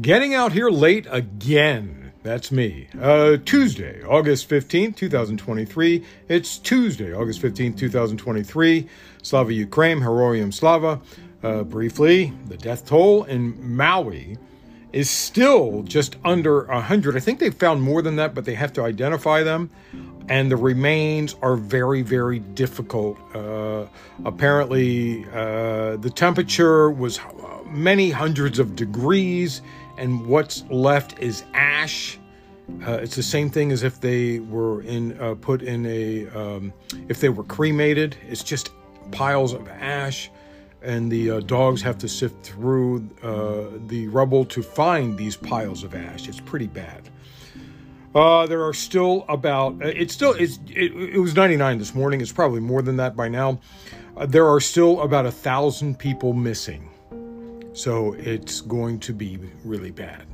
Getting out here late again. That's me. Uh, Tuesday, August 15th, 2023. It's Tuesday, August 15th, 2023. Slava Ukraine, Heroyam Slava. Uh, briefly, the death toll in Maui is still just under 100. I think they found more than that, but they have to identify them. And the remains are very, very difficult. Uh, apparently, uh, the temperature was many hundreds of degrees, and what's left is ash. Uh, it's the same thing as if they were in uh, put in a um, if they were cremated. It's just piles of ash and the uh, dogs have to sift through uh, the rubble to find these piles of ash. It's pretty bad. Uh, there are still about uh, it's still it's it, it, was 99 this morning. It's probably more than that by now. There are still about a thousand people missing, so it's going to be really bad.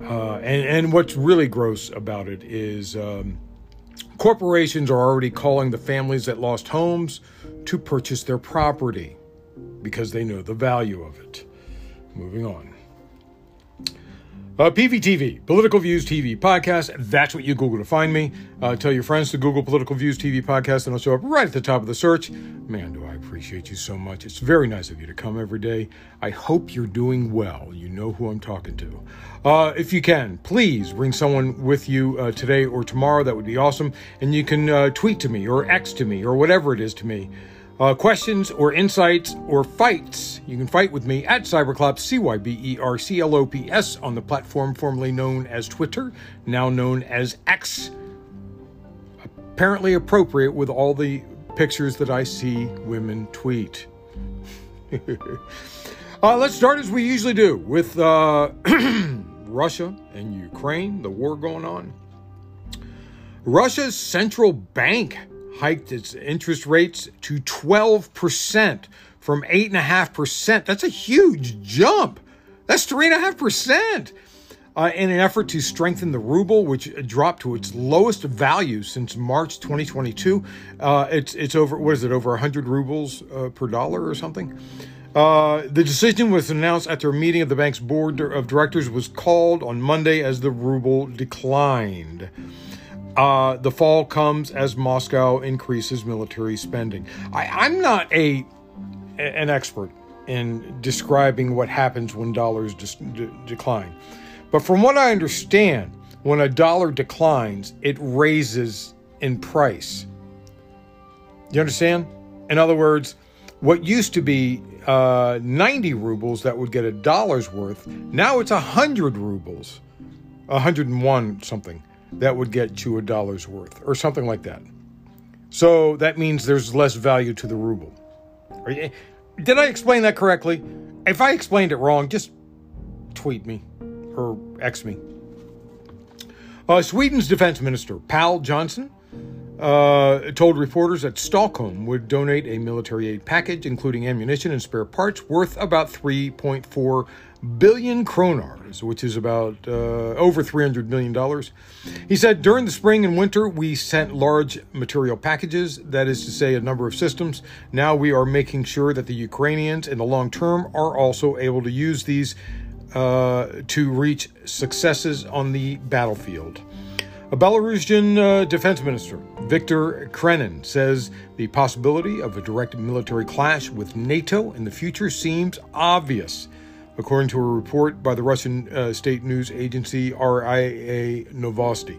Uh, and and what's really gross about it is. Um, corporations are already calling the families that lost homes to purchase their property because they know the value of it. Moving on. Uh, PVTV, Political Views TV podcast. That's what you Google to find me. Uh, tell your friends to Google Political Views TV podcast, and I'll show up right at the top of the search. Man, do I appreciate you so much. It's very nice of you to come every day. I hope you're doing well. You know who I'm talking to. Uh, if you can, please bring someone with you uh, today or tomorrow. That would be awesome. And you can uh, tweet to me or X to me or whatever it is to me uh, questions or insights or fights, you can fight with me at Cyberclops, C Y B E R C L O P S, on the platform formerly known as Twitter, now known as X. Apparently appropriate with all the pictures that I see women tweet. uh, let's start as we usually do with uh, Russia and Ukraine, the war going on. Russia's central bank hiked its interest rates to 12% from 8.5%. That's a huge jump. That's 3.5%. Uh, in an effort to strengthen the ruble, which dropped to its lowest value since March 2022. Uh, it's it's over what is it over 100 rubles uh, per dollar or something. Uh, the decision was announced after a meeting of the bank's board of directors was called on Monday as the ruble declined. Uh, the fall comes as Moscow increases military spending. I, am not a an expert in describing what happens when dollars de- decline, but from what I understand, when a dollar declines, it raises in price. You understand? In other words, what used to be uh, 90 rubles that would get a dollar's worth, now it's 100 rubles, 101 something that would get you a dollar's worth or something like that. So that means there's less value to the ruble. Did I explain that correctly? If I explained it wrong, just tweet me or X me. Uh, Sweden's defense minister, Pål Jonson, uh, told reporters that Stockholm would donate a military aid package, including ammunition and spare parts, worth about 3.4 billion kronars, which is about uh, over $300 million. He said, During the spring and winter, we sent large material packages, that is to say, a number of systems. Now we are making sure that the Ukrainians in the long term are also able to use these uh, to reach successes on the battlefield. A Belarusian uh, defense minister, Viktor Khrenin, says the possibility of a direct military clash with NATO in the future seems obvious according to a report by the Russian uh, state news agency RIA Novosti.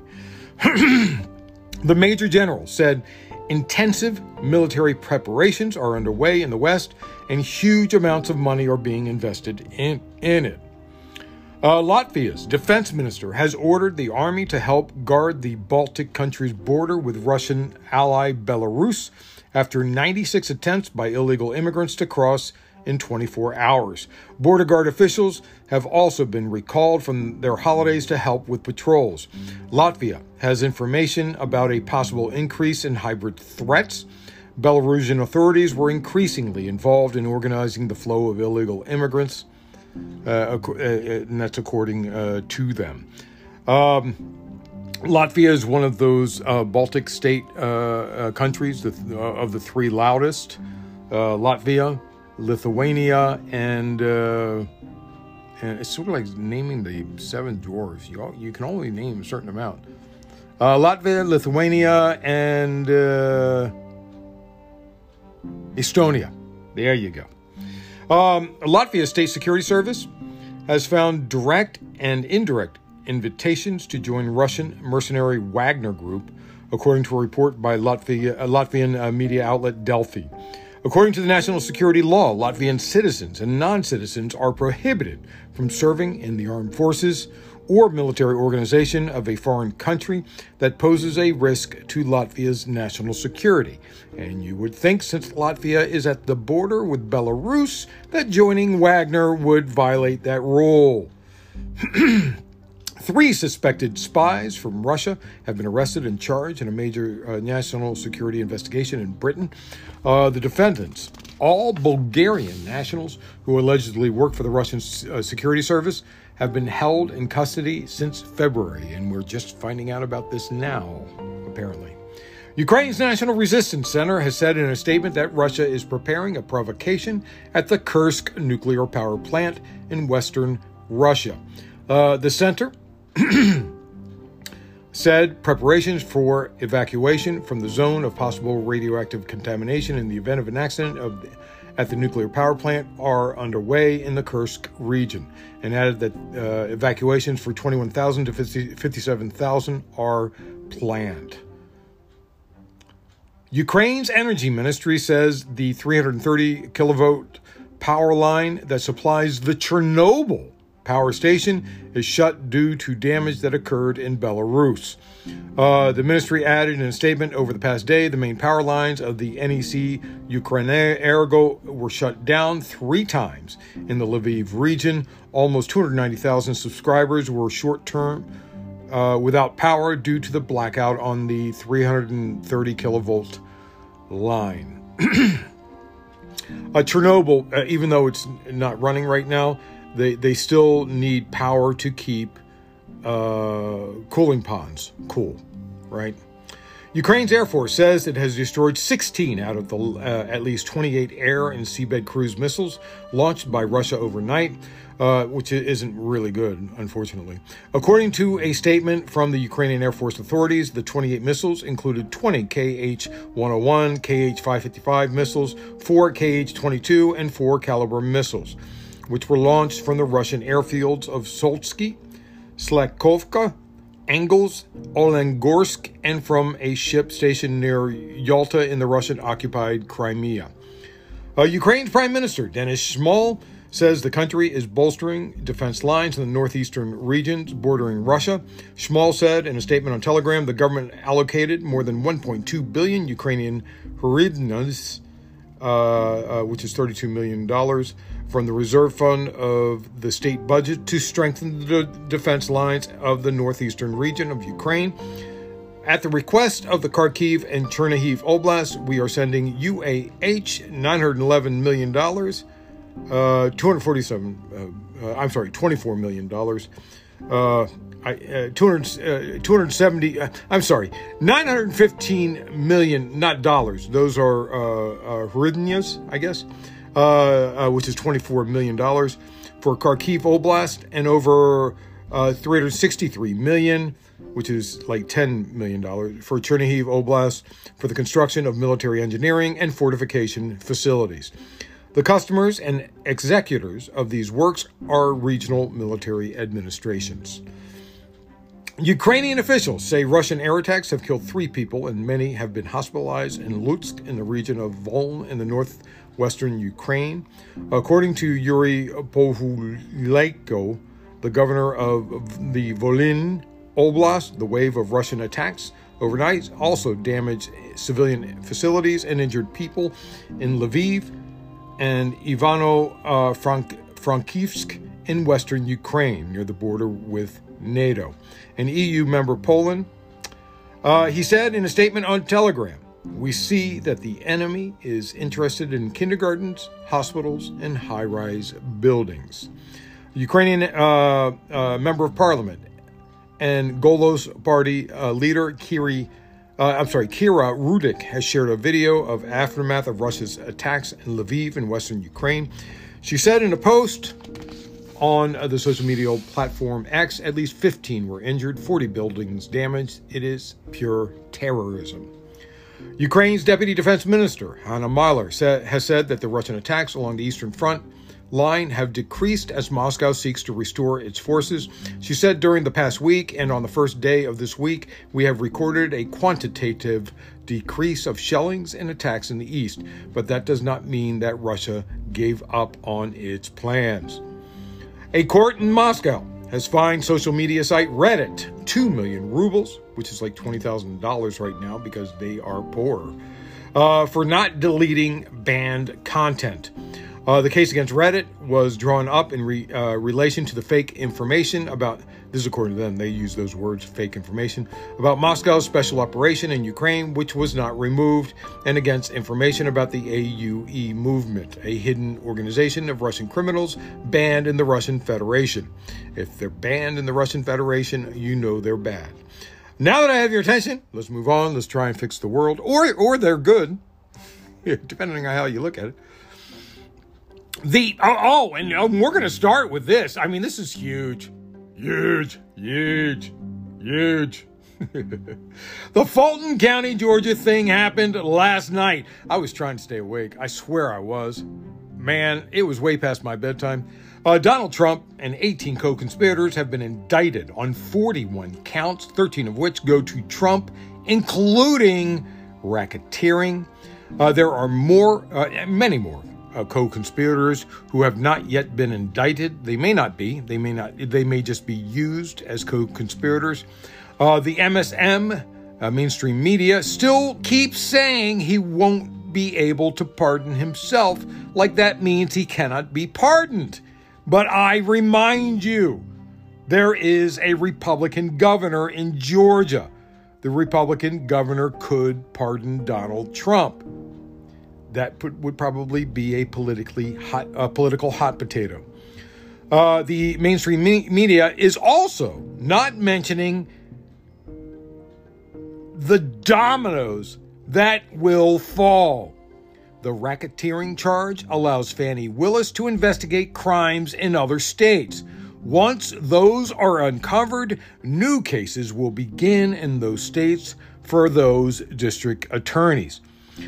the major general said intensive military preparations are underway in the West and huge amounts of money are being invested in, in it. Uh, Latvia's defense minister has ordered the army to help guard the Baltic country's border with Russian ally Belarus after 96 attempts by illegal immigrants to cross in 24 hours. Border Guard officials have also been recalled from their holidays to help with patrols. Latvia has information about a possible increase in hybrid threats. Belarusian authorities were increasingly involved in organizing the flow of illegal immigrants, and that's according uh, to them. Um, Latvia is one of those uh, Baltic state uh, uh, countries of the three loudest. Latvia, Lithuania, and uh, And it's sort of like naming the seven dwarves. You, all, you can only name a certain amount. Uh, Latvia, Lithuania, and uh, Estonia. There you go. Um, Latvia State Security Service has found direct and indirect invitations to join Russian mercenary Wagner Group, according to a report by Latvia, uh, Latvian uh, media outlet Delfi. According to the national security law, Latvian citizens and non citizens are prohibited from serving in the armed forces or military organization of a foreign country that poses a risk to Latvia's national security. And you would think, since Latvia is at the border with Belarus, that joining Wagner would violate that rule. Three suspected spies from Russia have been arrested and charged in a major uh, national security investigation in Britain. Uh, the defendants, all Bulgarian nationals who allegedly work for the Russian uh, security service, have been held in custody since February, and we're just finding out about this now, apparently. Ukraine's National Resistance Center has said in a statement that Russia is preparing a provocation at the Kursk nuclear power plant in western Russia. Uh, the center said preparations for evacuation from the zone of possible radioactive contamination in the event of an accident of, at the nuclear power plant are underway in the Kursk region, and added that uh, evacuations for 21,000 to 50, 57,000 are planned. Ukraine's energy ministry says the 330 kilovolt power line that supplies the Chernobyl power station is shut due to damage that occurred in Belarus. Uh, the ministry added in a statement over the past day the main power lines of the NEC Ukrenergo were shut down three times in the Lviv region. Almost 290,000 subscribers were short term uh, without power due to the blackout on the 330 kilovolt line. uh, Chernobyl, uh, even though it's not running right now, they they still need power to keep uh, cooling ponds cool, right? Ukraine's Air Force says it has destroyed 16 out of the uh, at least 28 air and sea-based cruise missiles launched by Russia overnight, uh, which isn't really good, unfortunately. According to a statement from the Ukrainian Air Force authorities, the 28 missiles included 20 KH 101, KH 555 missiles, 4 KH 22, and 4 Caliber missiles which were launched from the Russian airfields of Soltsy, Slakovka, Engels, Olenegorsk, and from a ship stationed near Yalta in the Russian occupied Crimea. Uh, Ukraine's Prime Minister, Denis Shmyhal, says the country is bolstering defense lines in the northeastern regions bordering Russia. Shmyhal said in a statement on Telegram the government allocated more than 1.2 billion Ukrainian hryvnias, uh, uh, which is $32 million, from the reserve fund of the state budget to strengthen the defense lines of the northeastern region of Ukraine. At the request of the Kharkiv and Chernihiv Oblast, we are sending UAH $911 million, uh, 247, uh, uh, I'm sorry, $24 million. Uh, I, uh, 200, uh, 270, uh, I'm sorry, 915 million, not dollars. Those are uh, uh, hryvnias, I guess uh, uh, which is $24 million for Kharkiv Oblast, and over uh, 363 million, which is like $10 million for Chernihiv Oblast for the construction of military engineering and fortification facilities. The customers and executors of these works are regional military administrations. Ukrainian officials say Russian air attacks have killed three people and many have been hospitalized in Lutsk in the region of Volyn in the northwestern Ukraine. According to Yuri Pohuliaiko, the governor of the Volyn Oblast, the wave of Russian attacks overnight also damaged civilian facilities and injured people in Lviv and Ivano uh, Frankivsk in western Ukraine near the border with NATO. An EU member, Poland, uh, he said in a statement on Telegram we see that the enemy is interested in kindergartens, hospitals, and high rise buildings. Ukrainian uh, uh, member of parliament and Golos party uh, leader Kiri, uh, I'm sorry, Kira Rudik has shared a video of aftermath of Russia's attacks in Lviv in western Ukraine. She said in a post, on the social media platform X. At least 15 were injured, 40 buildings damaged. It is pure terrorism. Ukraine's deputy defense minister, Hanna Maliar, has said that the Russian attacks along the eastern front line have decreased as Moscow seeks to restore its forces. She said during the past week and on the first day of this week, we have recorded a quantitative decrease of shellings and attacks in the east, but that does not mean that Russia gave up on its plans. A court in Moscow has fined social media site Reddit 2 million rubles, which is like $20,000 right now because they are poor, uh, for not deleting banned content. Uh, the case against Reddit was drawn up in re, uh, relation to the fake information about, this is according to them, they use those words, fake information, about Moscow's special operation in Ukraine, which was not removed, and against information about the AUE movement, a hidden organization of Russian criminals banned in the Russian Federation. If they're banned in the Russian Federation, you know they're bad. Now that I have your attention, let's move on. Let's try and fix the world, or, or they're good, depending on how you look at it. The oh, oh and um, we're going to start with this. I mean, this is huge, huge, huge, huge. the Fulton County, Georgia thing happened last night. I was trying to stay awake. I swear I was. Man, it was way past my bedtime. Uh, Donald Trump and 18 co conspirators have been indicted on 41 counts, 13 of which go to Trump, including racketeering. Uh, there are more, uh, many more uh, co-conspirators who have not yet been indicted. They may not be. They may not. They may just be used as co-conspirators. Uh, the MSM, uh, mainstream media, still keeps saying he won't be able to pardon himself. Like that means he cannot be pardoned. But I remind you, there is a Republican governor in Georgia. The Republican governor could pardon Donald Trump that would probably be a politically hot, a political hot potato. Uh, the mainstream me- media is also not mentioning the dominoes that will fall. The racketeering charge allows Fani Willis to investigate crimes in other states. Once those are uncovered, new cases will begin in those states for those district attorneys.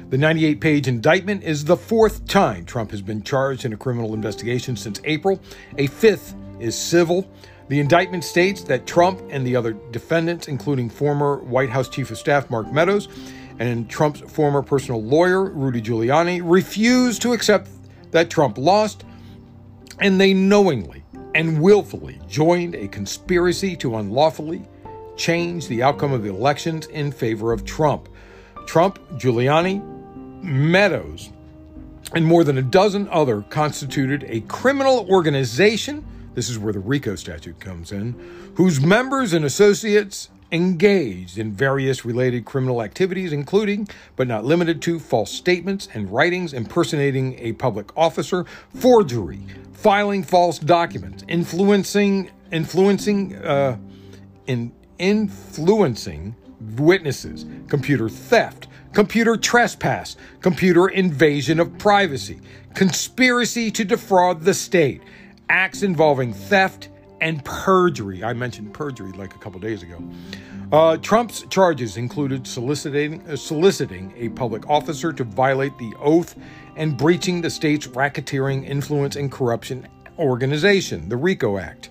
The 98 page indictment is the fourth time Trump has been charged in a criminal investigation since April. A fifth is civil. The indictment states that Trump and the other defendants, including former White House Chief of Staff Mark Meadows and Trump's former personal lawyer Rudy Giuliani, refused to accept that Trump lost, and they knowingly and willfully joined a conspiracy to unlawfully change the outcome of the elections in favor of Trump. Trump, Giuliani, Meadows, and more than a dozen other constituted a criminal organization. This is where the RICO statute comes in, whose members and associates engaged in various related criminal activities, including, but not limited to, false statements and writings impersonating a public officer, forgery, filing false documents, influencing, influencing, uh, in, influencing witnesses, computer theft, computer trespass, computer invasion of privacy, conspiracy to defraud the state, acts involving theft and perjury. I mentioned perjury like a couple days ago. Uh, Trump's charges included soliciting, uh, soliciting a public officer to violate the oath and breaching the state's racketeering, influence, and corruption organization, the RICO Act.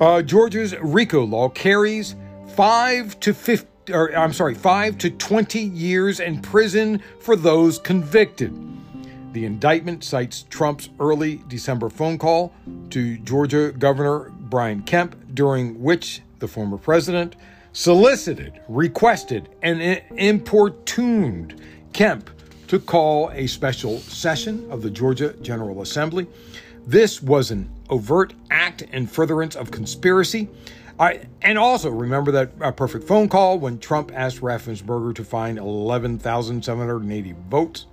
Uh, Georgia's RICO law carries five to 50 or I'm sorry, 5 to 20 years in prison for those convicted. The indictment cites Trump's early December phone call to Georgia Governor Brian Kemp, during which the former president solicited, requested, and importuned Kemp to call a special session of the Georgia General Assembly. This was an overt act in furtherance of conspiracy And also remember that uh, perfect phone call when Trump asked Raffensperger to find 11,780 votes,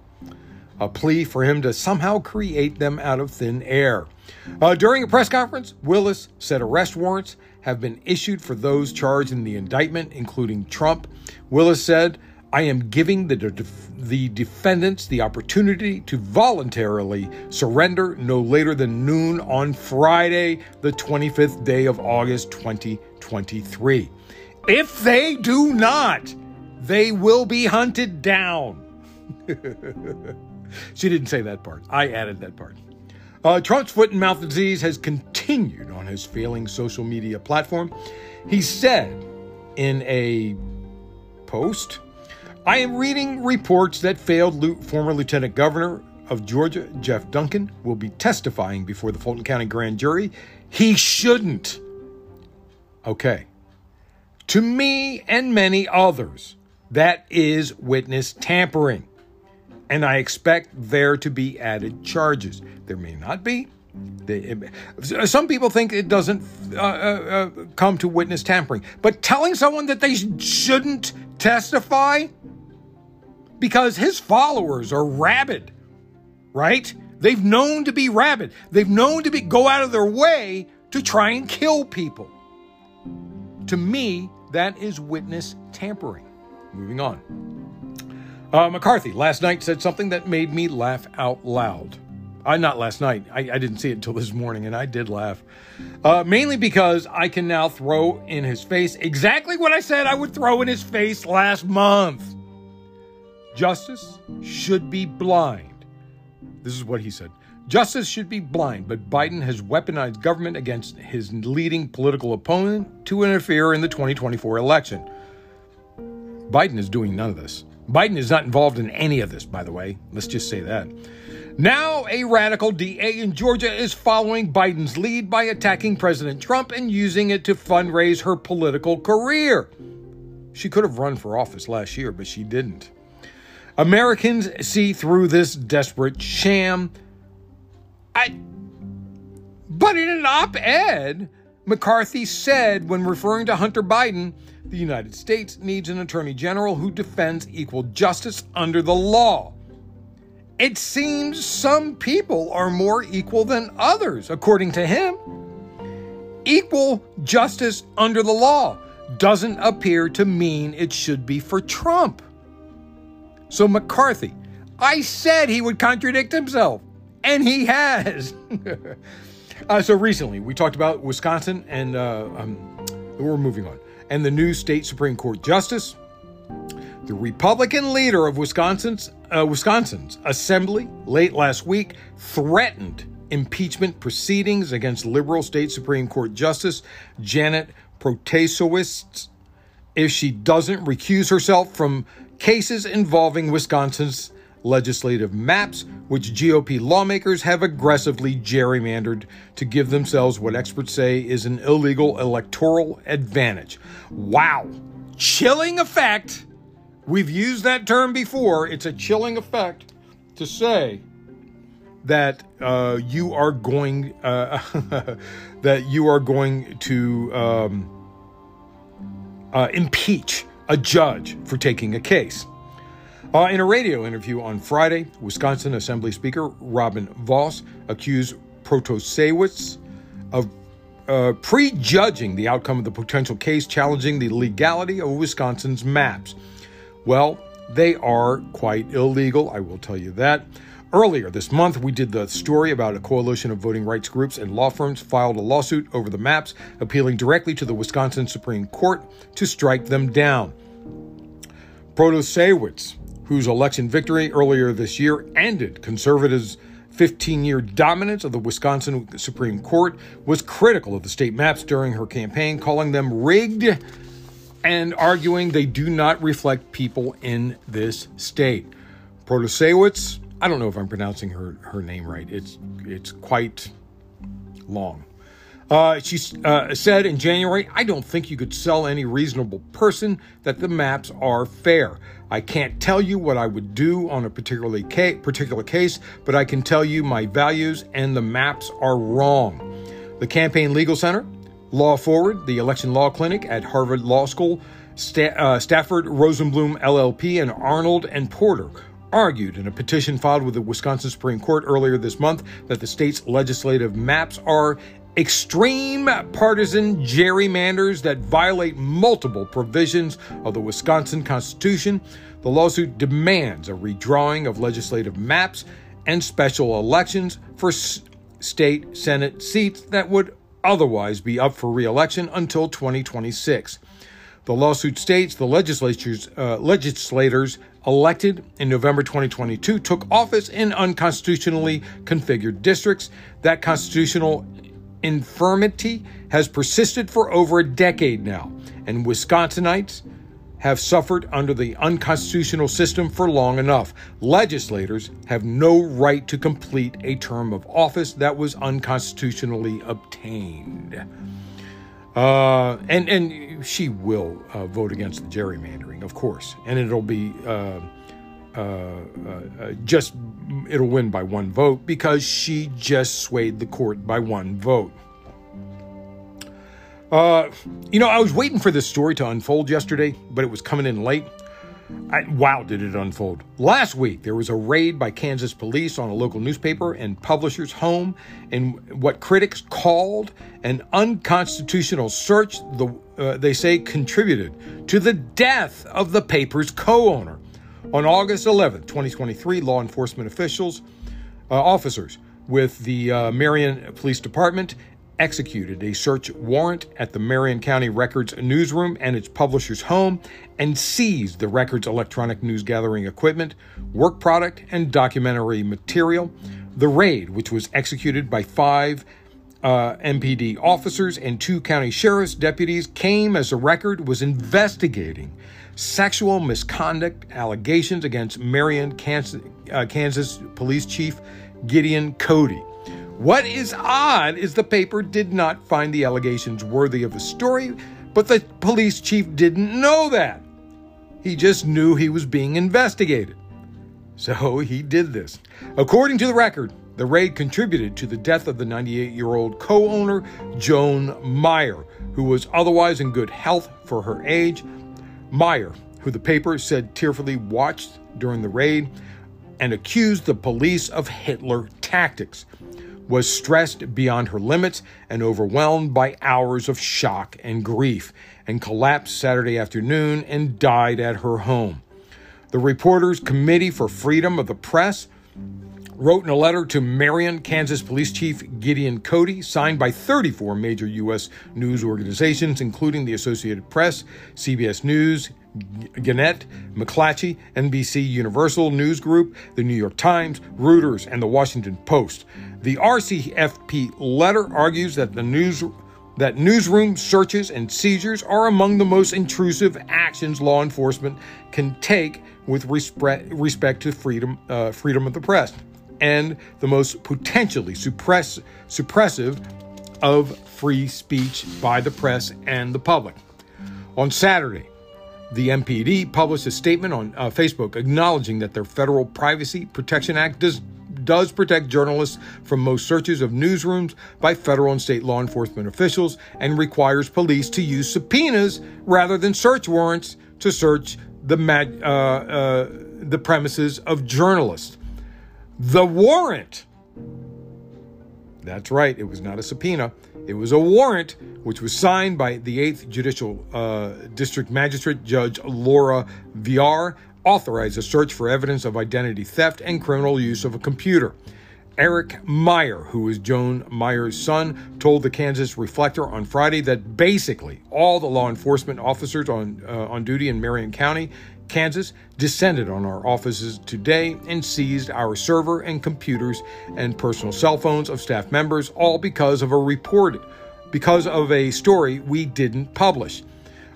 a plea for him to somehow create them out of thin air. Uh, during a press conference, Willis said arrest warrants have been issued for those charged in the indictment, including Trump. Willis said, I am giving the, the defendants the opportunity to voluntarily surrender no later than noon on Friday, the 25th day of August 2023. If they do not, they will be hunted down. she didn't say that part. I added that part. Uh, Trump's foot and mouth disease has continued on his failing social media platform. He said in a post, I am reading reports that failed former Lieutenant Governor of Georgia, Jeff Duncan, will be testifying before the Fulton County grand jury. He shouldn't. Okay. To me and many others, that is witness tampering. And I expect there to be added charges. There may not be. Some people think it doesn't uh, uh, uh, come to witness tampering, but telling someone that they shouldn't testify because his followers are rabid, right? They've known to be rabid. They've known to be go out of their way to try and kill people. To me, that is witness tampering. Moving on. Uh, McCarthy last night said something that made me laugh out loud. Uh, not last night. I, I, didn't see it until this morning, and I did laugh. Uh, mainly because I can now throw in his face exactly what I said I would throw in his face last month. Justice should be blind. This is what he said. Justice should be blind, but Biden has weaponized government against his leading political opponent to interfere in the 2024 election. Biden is doing none of this. Biden is not involved in any of this, by the way. Let's just say that. Now, a radical DA in Georgia is following Biden's lead by attacking President Trump and using it to fundraise her political career. She could have run for office last year, but she didn't. Americans see through this desperate sham. I, but in an op ed, McCarthy said when referring to Hunter Biden, the United States needs an attorney general who defends equal justice under the law. It seems some people are more equal than others, according to him. Equal justice under the law doesn't appear to mean it should be for Trump. So, McCarthy, I said he would contradict himself, and he has. uh, so, recently we talked about Wisconsin, and uh, um, we're moving on, and the new state Supreme Court justice. The Republican leader of Wisconsin's uh, Wisconsin's assembly late last week threatened impeachment proceedings against liberal state Supreme Court Justice Janet Protasiewicz if she doesn't recuse herself from cases involving Wisconsin's legislative maps, which GOP lawmakers have aggressively gerrymandered to give themselves what experts say is an illegal electoral advantage. Wow. Chilling effect. We've used that term before. It's a chilling effect to say that uh, you are going uh, that you are going to um, uh, impeach a judge for taking a case. Uh, in a radio interview on Friday, Wisconsin Assembly Speaker Robin Vos accused Protasiewicz of uh, prejudging the outcome of the potential case challenging the legality of Wisconsin's maps. Well, they are quite illegal, I will tell you that. Earlier this month, we did the story about a coalition of voting rights groups and law firms filed a lawsuit over the maps, appealing directly to the Wisconsin Supreme Court to strike them down. Protasiewicz, whose election victory earlier this year ended conservatives' 15 year dominance of the Wisconsin Supreme Court, was critical of the state maps during her campaign, calling them rigged and arguing they do not reflect people in this state. Protasiewicz I don't know if I'm pronouncing her her name right. It's it's quite long. Uh, she uh, said in January, I don't think you could sell any reasonable person that the maps are fair. I can't tell you what I would do on a particularly ca- particular case, but I can tell you my values and the maps are wrong. The Campaign Legal Center, Law Forward, the Election Law Clinic at Harvard Law School, uh, Stafford Rosenbaum LLP, and Arnold and Porter argued in a petition filed with the Wisconsin Supreme Court earlier this month that the state's legislative maps are extreme partisan gerrymanders that violate multiple provisions of the Wisconsin Constitution. The lawsuit demands a redrawing of legislative maps and special elections for s- state Senate seats that would otherwise be up for reelection until 2026. The lawsuit states the legislatures, uh, legislators elected in November 2022 took office in unconstitutionally configured districts. That constitutional infirmity has persisted for over a decade now, and Wisconsinites have suffered under the unconstitutional system for long enough. Legislators have no right to complete a term of office that was unconstitutionally obtained. Uh, and and she will uh, vote against the gerrymandering, of course, and it'll be uh, uh, uh, just it'll win by one vote because she just swayed the court by one vote. Uh, you know, I was waiting for this story to unfold yesterday, but it was coming in late. I, wow, did it unfold. Last week, there was a raid by Kansas police on a local newspaper and publisher's home in what critics called an unconstitutional search, the, uh, they say contributed to the death of the paper's co owner. On August 11, 2023, law enforcement officials, uh, officers with the uh, Marion Police Department executed a search warrant at the Marion County Records newsroom and its publisher's home and seized the Records electronic news gathering equipment, work product, and documentary material. The raid, which was executed by five uh, MPD officers and two county sheriff's deputies, came as the record was investigating sexual misconduct allegations against Marion, Kansas, uh, Kansas Police Chief Gideon Cody. What is odd is the paper did not find the allegations worthy of a story, but the police chief didn't know that. He just knew he was being investigated. So he did this. According to the record, the raid contributed to the death of the 98 year old co owner, Joan Meyer, who was otherwise in good health for her age. Meyer, who the paper said tearfully watched during the raid and accused the police of Hitler tactics was stressed beyond her limits and overwhelmed by hours of shock and grief, and collapsed Saturday afternoon and died at her home. The Reporters Committee for Freedom of the Press wrote in a letter to Marion, Kansas Police Chief Gideon Cody, signed by 34 major U.S. news organizations, including the Associated Press, CBS News, Gannett, McClatchy, NBC Universal News Group, the New York Times, Reuters, and the Washington Post. The RCFP letter argues that the news that newsroom searches and seizures are among the most intrusive actions law enforcement can take with respect, respect to freedom uh, freedom of the press and the most potentially suppress, suppressive of free speech by the press and the public. On Saturday, the MPD published a statement on uh, Facebook acknowledging that their Federal Privacy Protection Act does does protect journalists from most searches of newsrooms by federal and state law enforcement officials and requires police to use subpoenas rather than search warrants to search the uh, uh, the premises of journalists. The warrant. That's right, it was not a subpoena. It was a warrant which was signed by the 8th Judicial uh, District Magistrate Judge Laura Viar, authorized a search for evidence of identity theft and criminal use of a computer. Eric Meyer, who is Joan Meyer's son, told the Kansas Reflector on Friday that basically all the law enforcement officers on, uh, on duty in Marion County, Kansas, descended on our offices today and seized our server and computers and personal cell phones of staff members, all because of a report, because of a story we didn't publish.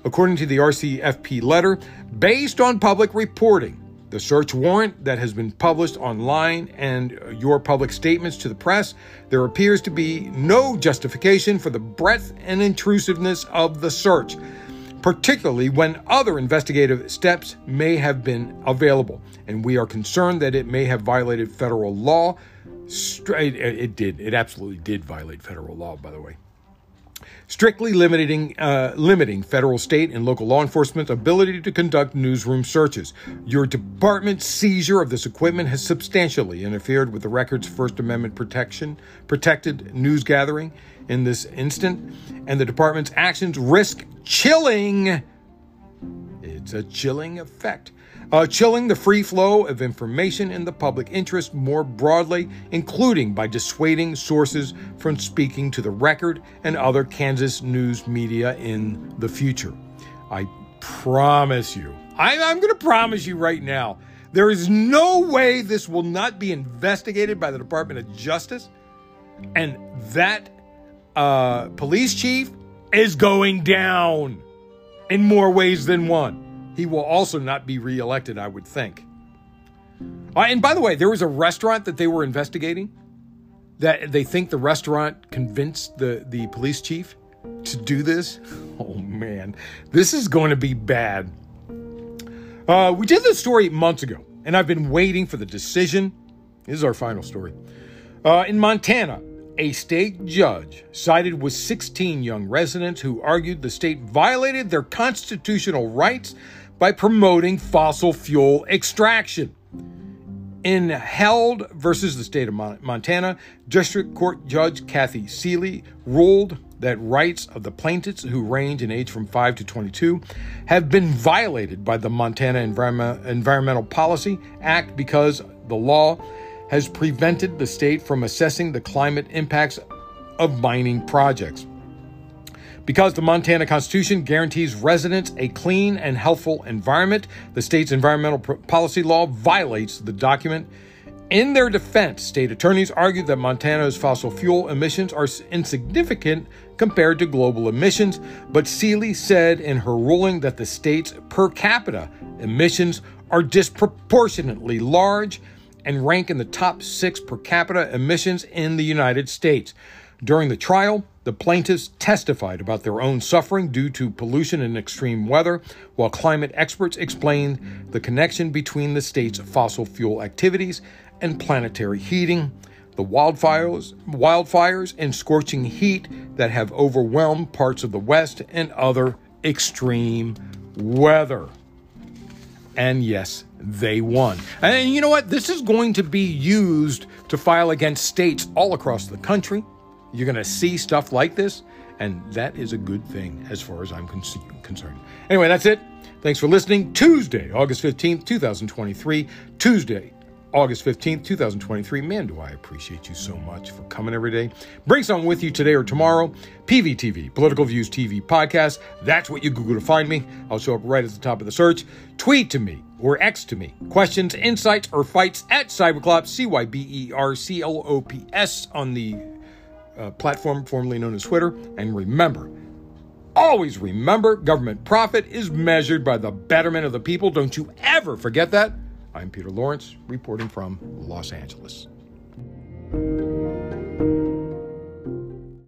According to the RCFP letter, based on public reporting, the search warrant that has been published online and your public statements to the press, there appears to be no justification for the breadth and intrusiveness of the search, particularly when other investigative steps may have been available. And we are concerned that it may have violated federal law. It did. It absolutely did violate federal law, by the way strictly limiting, uh, limiting federal, state, and local law enforcement's ability to conduct newsroom searches. Your department's seizure of this equipment has substantially interfered with the record's First Amendment protection, protected news gathering in this instant, and the department's actions risk chilling. It's a chilling effect uh, chilling the free flow of information in the public interest more broadly, including by dissuading sources from speaking to the record and other Kansas news media in the future. I promise you, I, I'm going to promise you right now, there is no way this will not be investigated by the Department of Justice. And that uh, police chief is going down in more ways than one. He will also not be reelected, I would think. Uh, and by the way, there was a restaurant that they were investigating that they think the restaurant convinced the, the police chief to do this. Oh man, this is going to be bad. Uh, we did this story months ago, and I've been waiting for the decision. This is our final story. Uh, in Montana, a state judge sided with 16 young residents who argued the state violated their constitutional rights by promoting fossil fuel extraction. In Held versus the state of Montana, District Court Judge Kathy Seeley ruled that rights of the plaintiffs who range in age from 5 to 22 have been violated by the Montana Environment, Environmental Policy Act because the law has prevented the state from assessing the climate impacts of mining projects. Because the Montana Constitution guarantees residents a clean and healthful environment, the state's environmental policy law violates the document. In their defense, state attorneys argued that Montana's fossil fuel emissions are insignificant compared to global emissions, but Seeley said in her ruling that the state's per capita emissions are disproportionately large and rank in the top six per capita emissions in the United States. During the trial, the plaintiffs testified about their own suffering due to pollution and extreme weather, while climate experts explained the connection between the state's fossil fuel activities and planetary heating, the wildfires, wildfires and scorching heat that have overwhelmed parts of the West and other extreme weather. And yes, they won. And you know what? This is going to be used to file against states all across the country. You're going to see stuff like this, and that is a good thing as far as I'm con- concerned. Anyway, that's it. Thanks for listening. Tuesday, August 15th, 2023. Tuesday, August 15th, 2023. Man, do I appreciate you so much for coming every day. Bring something with you today or tomorrow. PVTV, Political Views TV Podcast. That's what you Google to find me. I'll show up right at the top of the search. Tweet to me or X to me. Questions, insights, or fights at Cyberclops, C Y B E R C L O P S on the uh, platform formerly known as Twitter. And remember, always remember government profit is measured by the betterment of the people. Don't you ever forget that. I'm Peter Lawrence, reporting from Los Angeles.